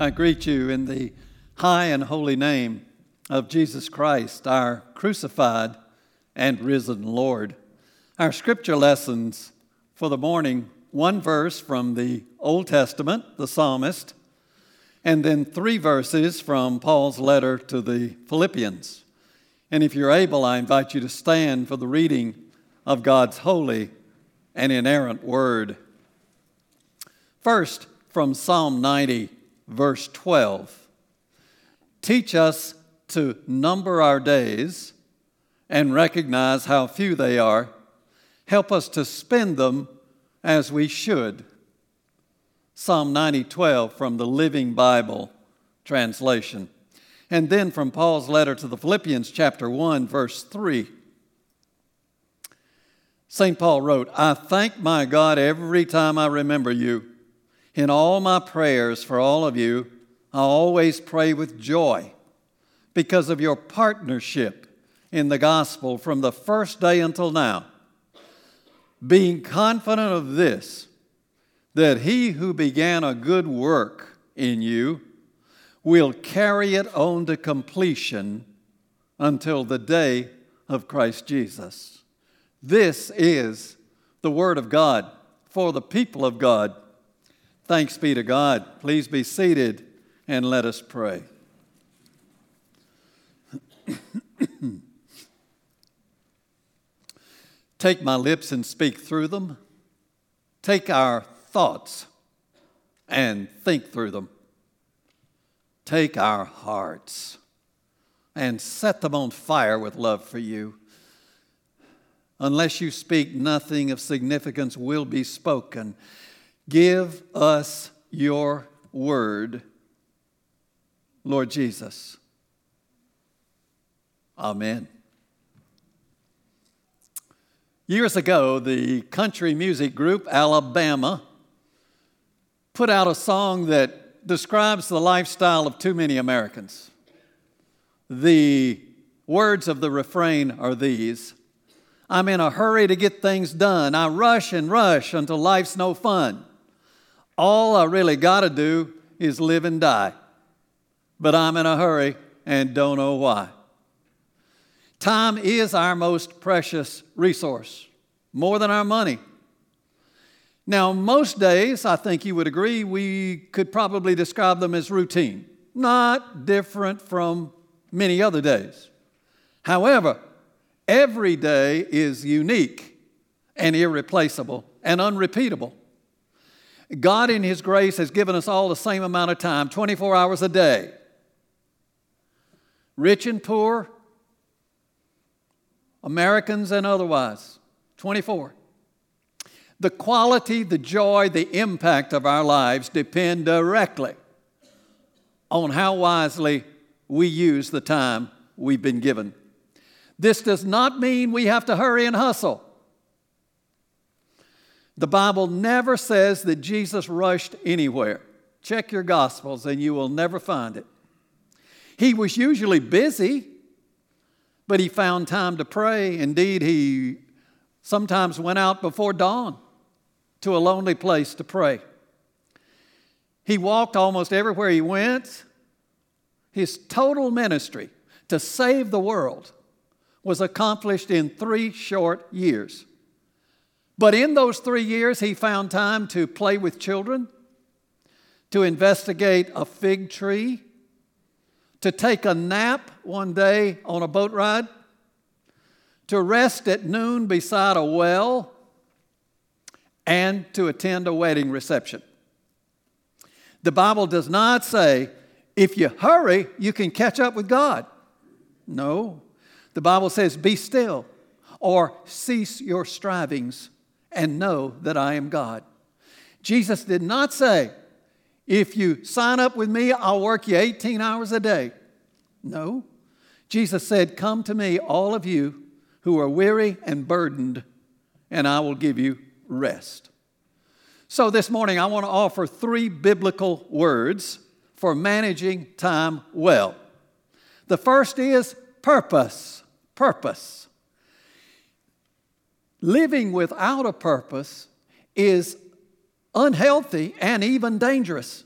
I greet you in the high and holy name of Jesus Christ, our crucified and risen Lord. Our scripture lessons for the morning one verse from the Old Testament, the psalmist, and then three verses from Paul's letter to the Philippians. And if you're able, I invite you to stand for the reading of God's holy and inerrant word. First, from Psalm 90, verse 12 Teach us to number our days and recognize how few they are. Help us to spend them as we should. Psalm 90, 12 from the Living Bible translation. And then from Paul's letter to the Philippians, chapter 1, verse 3. St. Paul wrote, I thank my God every time I remember you. In all my prayers for all of you, I always pray with joy because of your partnership in the gospel from the first day until now. Being confident of this, that he who began a good work in you will carry it on to completion until the day of Christ Jesus. This is the Word of God for the people of God. Thanks be to God. Please be seated and let us pray. Take my lips and speak through them. Take our thoughts and think through them. Take our hearts and set them on fire with love for you. Unless you speak, nothing of significance will be spoken. Give us your word, Lord Jesus. Amen. Years ago, the country music group Alabama put out a song that describes the lifestyle of too many Americans. The words of the refrain are these I'm in a hurry to get things done. I rush and rush until life's no fun. All I really got to do is live and die. But I'm in a hurry and don't know why. Time is our most precious resource, more than our money. Now, most days, I think you would agree, we could probably describe them as routine, not different from many other days. However, Every day is unique and irreplaceable and unrepeatable. God, in His grace, has given us all the same amount of time 24 hours a day. Rich and poor, Americans and otherwise, 24. The quality, the joy, the impact of our lives depend directly on how wisely we use the time we've been given. This does not mean we have to hurry and hustle. The Bible never says that Jesus rushed anywhere. Check your Gospels and you will never find it. He was usually busy, but he found time to pray. Indeed, he sometimes went out before dawn to a lonely place to pray. He walked almost everywhere he went. His total ministry to save the world was accomplished in three short years. But in those three years, he found time to play with children, to investigate a fig tree, to take a nap one day on a boat ride, to rest at noon beside a well, and to attend a wedding reception. The Bible does not say if you hurry, you can catch up with God. No, the Bible says, Be still or cease your strivings and know that I am God. Jesus did not say, If you sign up with me, I'll work you 18 hours a day. No. Jesus said, Come to me, all of you who are weary and burdened, and I will give you rest. So, this morning, I want to offer three biblical words for managing time well. The first is purpose purpose. Living without a purpose is unhealthy and even dangerous.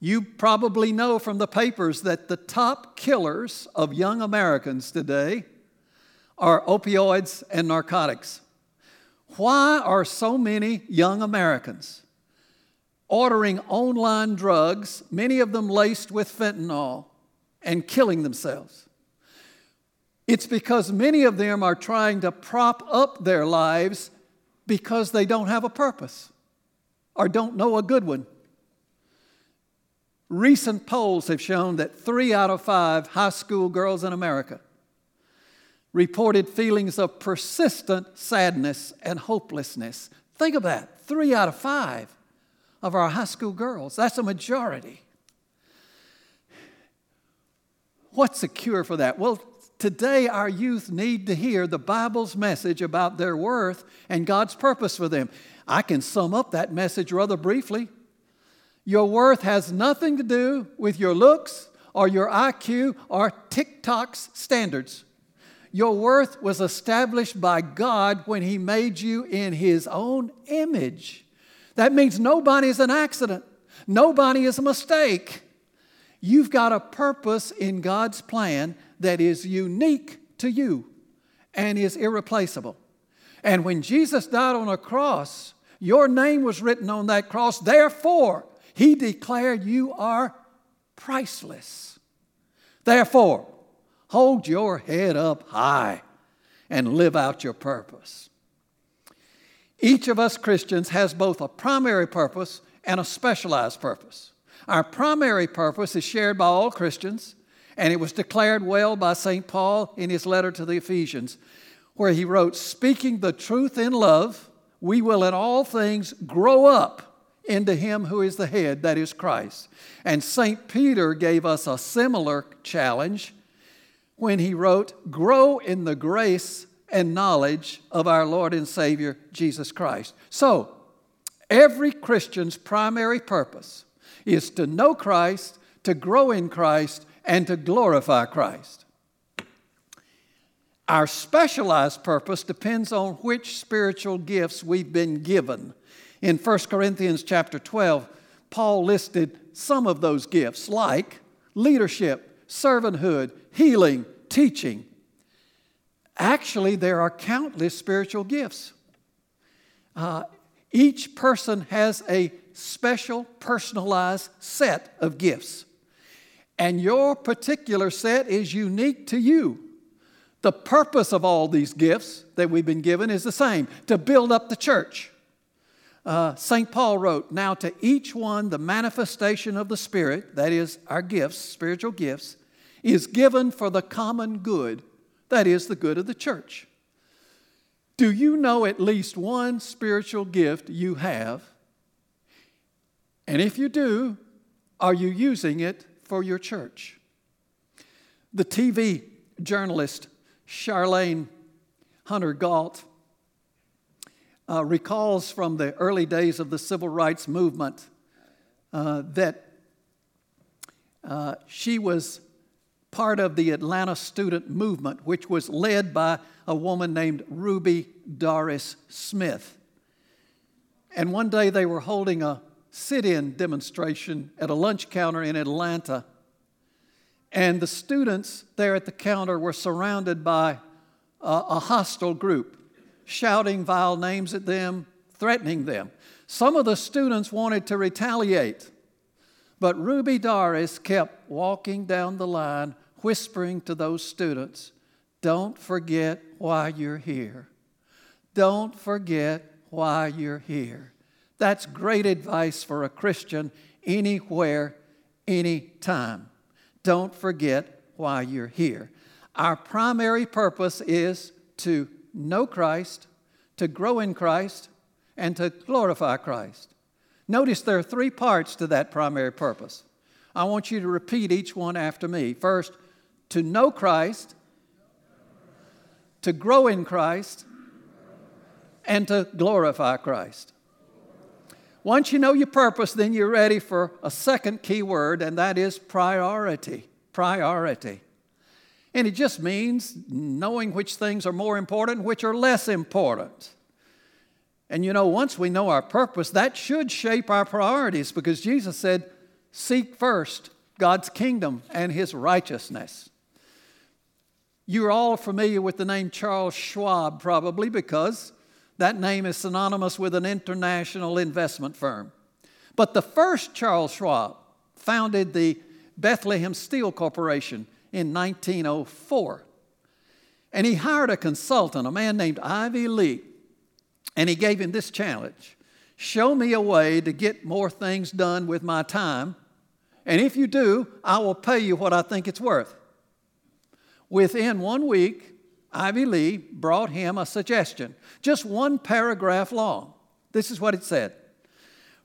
You probably know from the papers that the top killers of young Americans today are opioids and narcotics. Why are so many young Americans ordering online drugs, many of them laced with fentanyl, and killing themselves? It's because many of them are trying to prop up their lives because they don't have a purpose or don't know a good one. Recent polls have shown that three out of five high school girls in America reported feelings of persistent sadness and hopelessness. Think of that three out of five of our high school girls. That's a majority. What's the cure for that? Well, today our youth need to hear the Bible's message about their worth and God's purpose for them. I can sum up that message rather briefly. Your worth has nothing to do with your looks or your IQ or TikTok's standards. Your worth was established by God when He made you in His own image. That means nobody is an accident, nobody is a mistake. You've got a purpose in God's plan that is unique to you and is irreplaceable. And when Jesus died on a cross, your name was written on that cross. Therefore, He declared you are priceless. Therefore, hold your head up high and live out your purpose. Each of us Christians has both a primary purpose and a specialized purpose. Our primary purpose is shared by all Christians, and it was declared well by St. Paul in his letter to the Ephesians, where he wrote, Speaking the truth in love, we will in all things grow up into him who is the head, that is Christ. And St. Peter gave us a similar challenge when he wrote, Grow in the grace and knowledge of our Lord and Savior Jesus Christ. So, every Christian's primary purpose is to know Christ, to grow in Christ, and to glorify Christ. Our specialized purpose depends on which spiritual gifts we've been given. In 1 Corinthians chapter 12, Paul listed some of those gifts like leadership, servanthood, healing, teaching. Actually, there are countless spiritual gifts. Uh, each person has a special, personalized set of gifts. And your particular set is unique to you. The purpose of all these gifts that we've been given is the same to build up the church. Uh, St. Paul wrote, Now to each one the manifestation of the Spirit, that is, our gifts, spiritual gifts, is given for the common good, that is, the good of the church. Do you know at least one spiritual gift you have and if you do, are you using it for your church? The TV journalist Charlayne Hunter Gault uh, recalls from the early days of the civil rights movement uh, that uh, she was part of the Atlanta student movement, which was led by a woman named Ruby Doris Smith. And one day they were holding a sit in demonstration at a lunch counter in Atlanta. And the students there at the counter were surrounded by a, a hostile group, shouting vile names at them, threatening them. Some of the students wanted to retaliate, but Ruby Doris kept walking down the line, whispering to those students, Don't forget why you're here. Don't forget why you're here. That's great advice for a Christian anywhere, anytime. Don't forget why you're here. Our primary purpose is to know Christ, to grow in Christ, and to glorify Christ. Notice there are three parts to that primary purpose. I want you to repeat each one after me. First, to know Christ, to grow in Christ, and to glorify Christ. Once you know your purpose, then you're ready for a second key word, and that is priority. Priority. And it just means knowing which things are more important, which are less important. And you know, once we know our purpose, that should shape our priorities because Jesus said, Seek first God's kingdom and his righteousness. You're all familiar with the name Charles Schwab, probably because that name is synonymous with an international investment firm. But the first Charles Schwab founded the Bethlehem Steel Corporation in 1904. And he hired a consultant, a man named Ivy Lee, and he gave him this challenge Show me a way to get more things done with my time, and if you do, I will pay you what I think it's worth. Within one week, Ivy Lee brought him a suggestion, just one paragraph long. This is what it said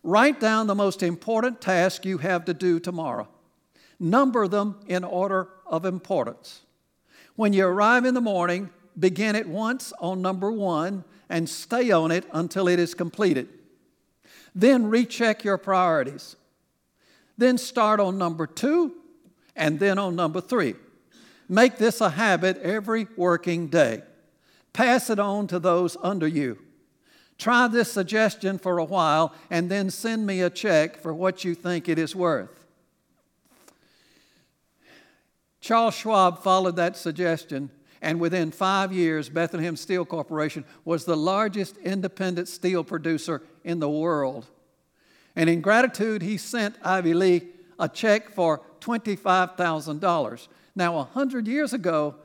Write down the most important task you have to do tomorrow. Number them in order of importance. When you arrive in the morning, begin at once on number one and stay on it until it is completed. Then recheck your priorities. Then start on number two and then on number three. Make this a habit every working day. Pass it on to those under you. Try this suggestion for a while and then send me a check for what you think it is worth. Charles Schwab followed that suggestion, and within five years, Bethlehem Steel Corporation was the largest independent steel producer in the world. And in gratitude, he sent Ivy Lee a check for $25,000. Now, 100 years ago,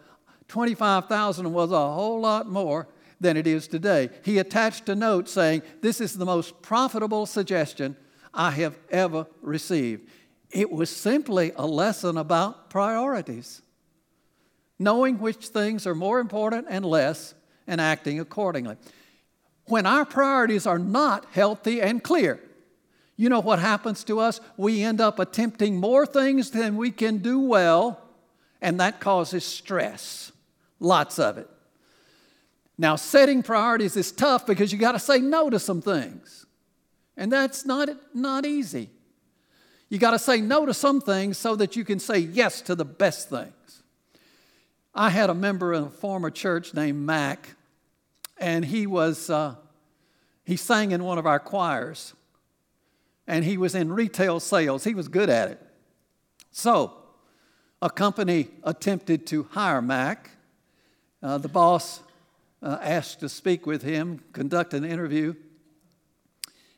25,000 was a whole lot more than it is today. He attached a note saying, This is the most profitable suggestion I have ever received. It was simply a lesson about priorities, knowing which things are more important and less, and acting accordingly. When our priorities are not healthy and clear, you know what happens to us? We end up attempting more things than we can do well, and that causes stress. Lots of it. Now, setting priorities is tough because you got to say no to some things. And that's not, not easy. You got to say no to some things so that you can say yes to the best things. I had a member in a former church named Mac, and he was uh, he sang in one of our choirs, and he was in retail sales. He was good at it. So, a company attempted to hire Mac. Uh, the boss uh, asked to speak with him, conduct an interview.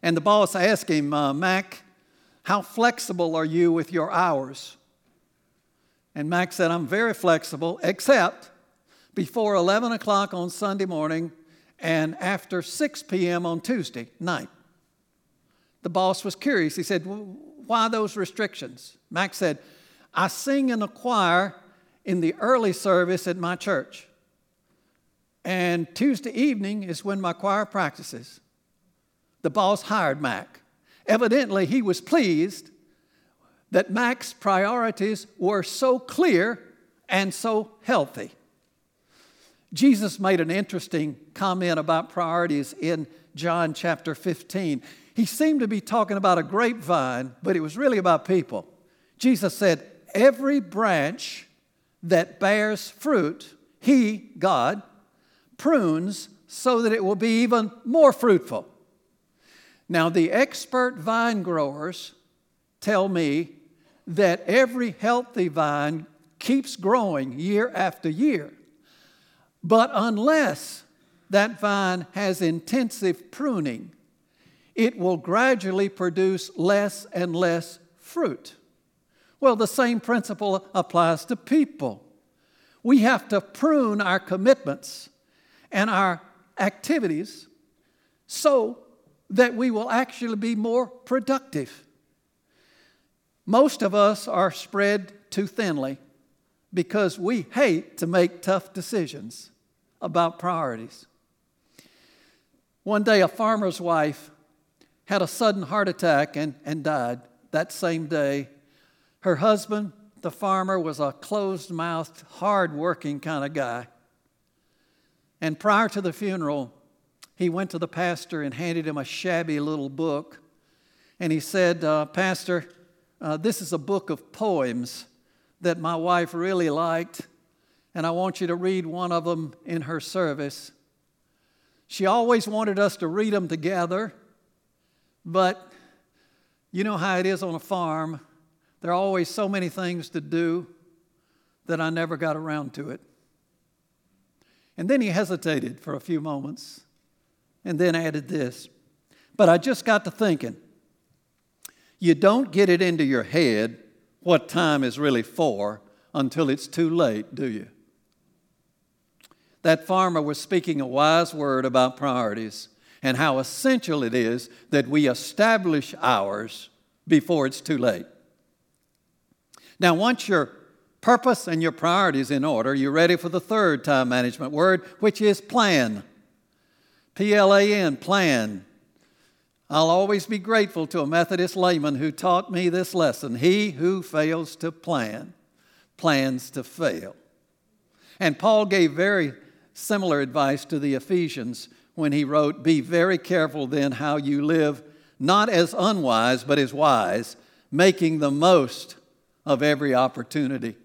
And the boss asked him, uh, Mac, how flexible are you with your hours? And Mac said, I'm very flexible, except before 11 o'clock on Sunday morning and after 6 p.m. on Tuesday night. The boss was curious. He said, Why those restrictions? Mac said, I sing in a choir in the early service at my church. And Tuesday evening is when my choir practices. The boss hired Mac. Evidently, he was pleased that Mac's priorities were so clear and so healthy. Jesus made an interesting comment about priorities in John chapter 15. He seemed to be talking about a grapevine, but it was really about people. Jesus said, Every branch that bears fruit, He, God, prunes so that it will be even more fruitful. Now, the expert vine growers tell me that every healthy vine keeps growing year after year. But unless that vine has intensive pruning, it will gradually produce less and less fruit. Well, the same principle applies to people. We have to prune our commitments and our activities so that we will actually be more productive. Most of us are spread too thinly because we hate to make tough decisions about priorities. One day, a farmer's wife had a sudden heart attack and, and died that same day. Her husband, the farmer, was a closed mouthed, hard working kind of guy. And prior to the funeral, he went to the pastor and handed him a shabby little book. And he said, uh, Pastor, uh, this is a book of poems that my wife really liked, and I want you to read one of them in her service. She always wanted us to read them together, but you know how it is on a farm. There are always so many things to do that I never got around to it. And then he hesitated for a few moments and then added this. But I just got to thinking you don't get it into your head what time is really for until it's too late, do you? That farmer was speaking a wise word about priorities and how essential it is that we establish ours before it's too late. Now, once your purpose and your priorities in order, you're ready for the third time management word, which is plan. P L A N, plan. I'll always be grateful to a Methodist layman who taught me this lesson. He who fails to plan plans to fail. And Paul gave very similar advice to the Ephesians when he wrote, Be very careful then how you live, not as unwise, but as wise, making the most of every opportunity.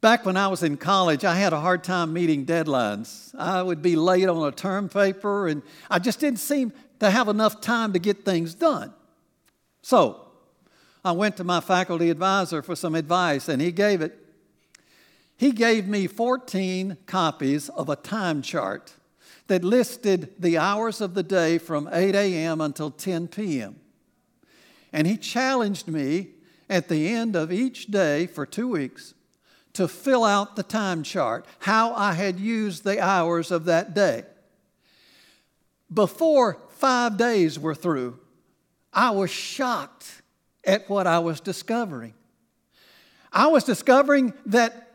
Back when I was in college, I had a hard time meeting deadlines. I would be late on a term paper, and I just didn't seem to have enough time to get things done. So I went to my faculty advisor for some advice, and he gave it. He gave me 14 copies of a time chart that listed the hours of the day from 8 a.m. until 10 p.m. And he challenged me at the end of each day for two weeks to fill out the time chart, how I had used the hours of that day. Before five days were through, I was shocked at what I was discovering. I was discovering that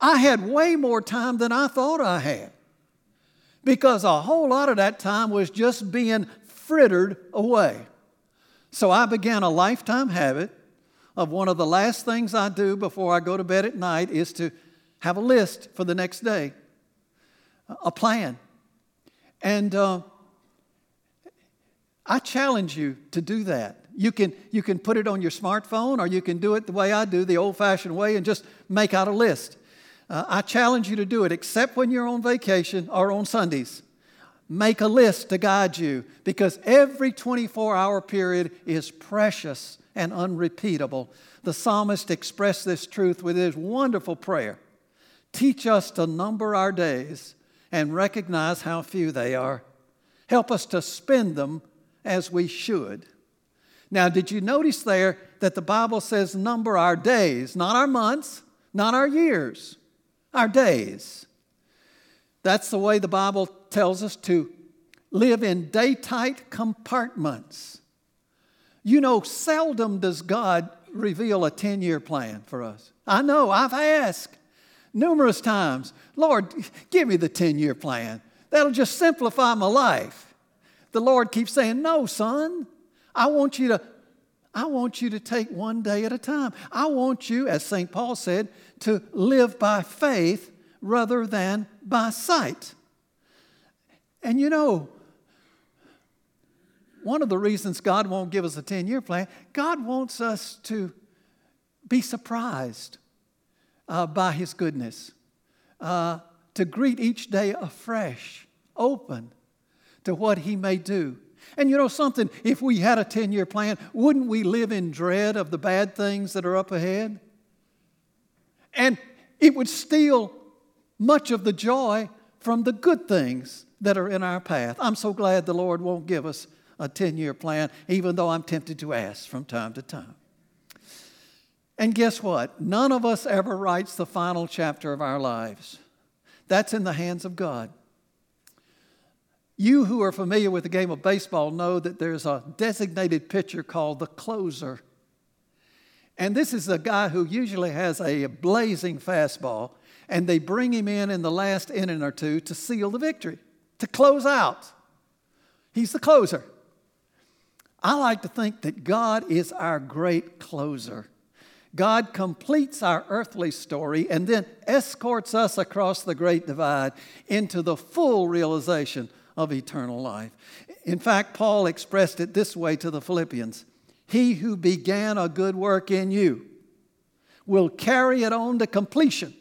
I had way more time than I thought I had because a whole lot of that time was just being frittered away. So I began a lifetime habit of one of the last things I do before I go to bed at night is to have a list for the next day, a plan. And uh, I challenge you to do that. You can, you can put it on your smartphone or you can do it the way I do, the old fashioned way, and just make out a list. Uh, I challenge you to do it, except when you're on vacation or on Sundays. Make a list to guide you because every 24 hour period is precious and unrepeatable. The psalmist expressed this truth with his wonderful prayer Teach us to number our days and recognize how few they are. Help us to spend them as we should. Now, did you notice there that the Bible says number our days, not our months, not our years, our days? That's the way the Bible tells us to live in day tight compartments. You know, seldom does God reveal a 10 year plan for us. I know, I've asked numerous times, Lord, give me the 10 year plan. That'll just simplify my life. The Lord keeps saying, No, son, I want you to. I want you to take one day at a time. I want you, as St. Paul said, to live by faith rather than by sight. And you know, one of the reasons God won't give us a 10 year plan, God wants us to be surprised uh, by His goodness, uh, to greet each day afresh, open to what He may do. And you know something, if we had a 10 year plan, wouldn't we live in dread of the bad things that are up ahead? And it would steal much of the joy from the good things that are in our path. I'm so glad the Lord won't give us a 10 year plan, even though I'm tempted to ask from time to time. And guess what? None of us ever writes the final chapter of our lives. That's in the hands of God. You who are familiar with the game of baseball know that there's a designated pitcher called the closer. And this is a guy who usually has a blazing fastball, and they bring him in in the last inning or two to seal the victory, to close out. He's the closer. I like to think that God is our great closer. God completes our earthly story and then escorts us across the great divide into the full realization of eternal life. In fact, Paul expressed it this way to the Philippians He who began a good work in you will carry it on to completion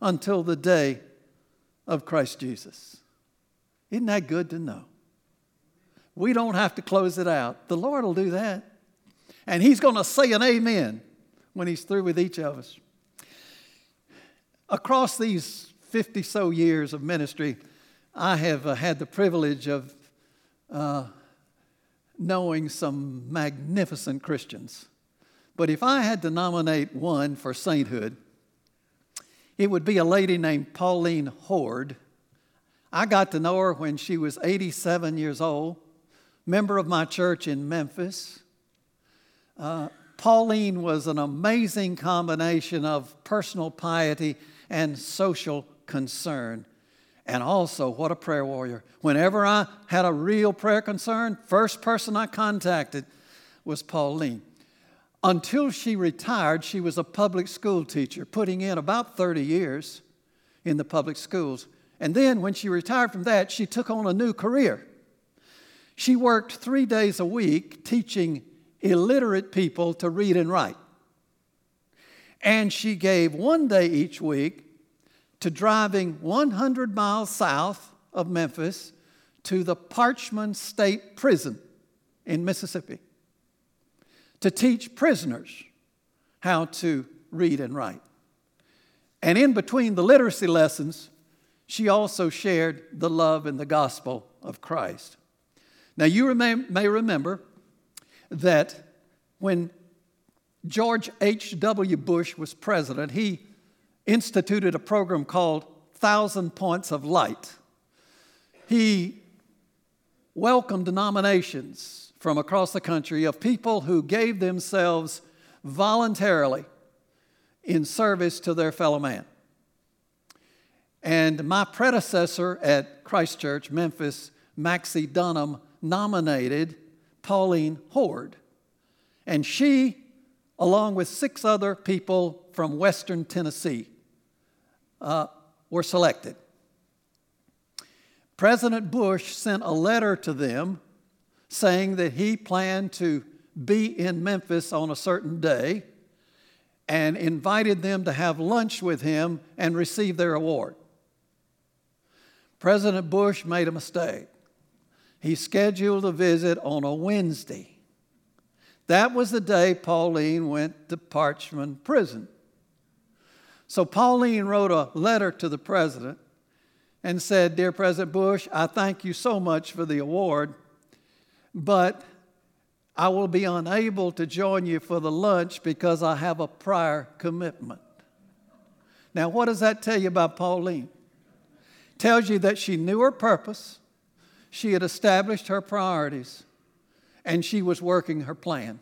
until the day of Christ Jesus. Isn't that good to know? We don't have to close it out. The Lord will do that. And He's going to say an amen when He's through with each of us. Across these 50 so years of ministry, I have uh, had the privilege of uh, knowing some magnificent Christians. But if I had to nominate one for sainthood, it would be a lady named Pauline Hord. I got to know her when she was 87 years old, member of my church in Memphis. Uh, Pauline was an amazing combination of personal piety and social concern. And also, what a prayer warrior. Whenever I had a real prayer concern, first person I contacted was Pauline. Until she retired, she was a public school teacher, putting in about 30 years in the public schools. And then, when she retired from that, she took on a new career. She worked three days a week teaching illiterate people to read and write. And she gave one day each week to driving 100 miles south of Memphis to the Parchman State Prison in Mississippi to teach prisoners how to read and write. And in between the literacy lessons, she also shared the love and the gospel of Christ. Now, you may may remember that when George H.W. Bush was president, he instituted a program called Thousand Points of Light. He welcomed nominations from across the country of people who gave themselves voluntarily in service to their fellow man. And my predecessor at Christ Church, Memphis, Maxie Dunnam, nominated Pauline Hord. And she, along with six other people from Western Tennessee, uh, were selected. President Bush sent a letter to them saying that he planned to be in Memphis on a certain day and invited them to have lunch with him and receive their award. President Bush made a mistake. He scheduled a visit on a Wednesday. That was the day Pauline went to Parchman Prison. So Pauline wrote a letter to the president and said, Dear President Bush, I thank you so much for the award, but I will be unable to join you for the lunch because I have a prior commitment. Now, what does that tell you about Pauline? Tells you that she knew her purpose, she had established her priorities, and she was working her plan.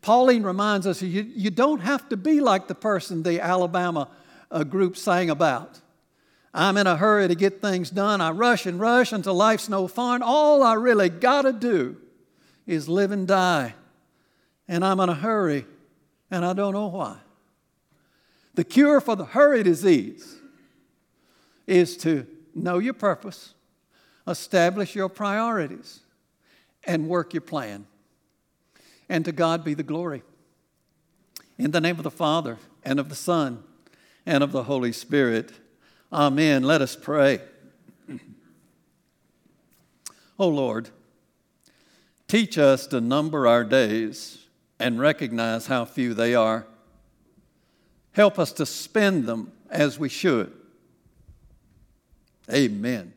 Pauline reminds us you, you don't have to be like the person the Alabama uh, group sang about. I'm in a hurry to get things done. I rush and rush until life's no fun. All I really got to do is live and die. And I'm in a hurry, and I don't know why. The cure for the hurry disease is to know your purpose, establish your priorities, and work your plan. And to God be the glory. In the name of the Father, and of the Son, and of the Holy Spirit. Amen. Let us pray. oh Lord, teach us to number our days and recognize how few they are. Help us to spend them as we should. Amen.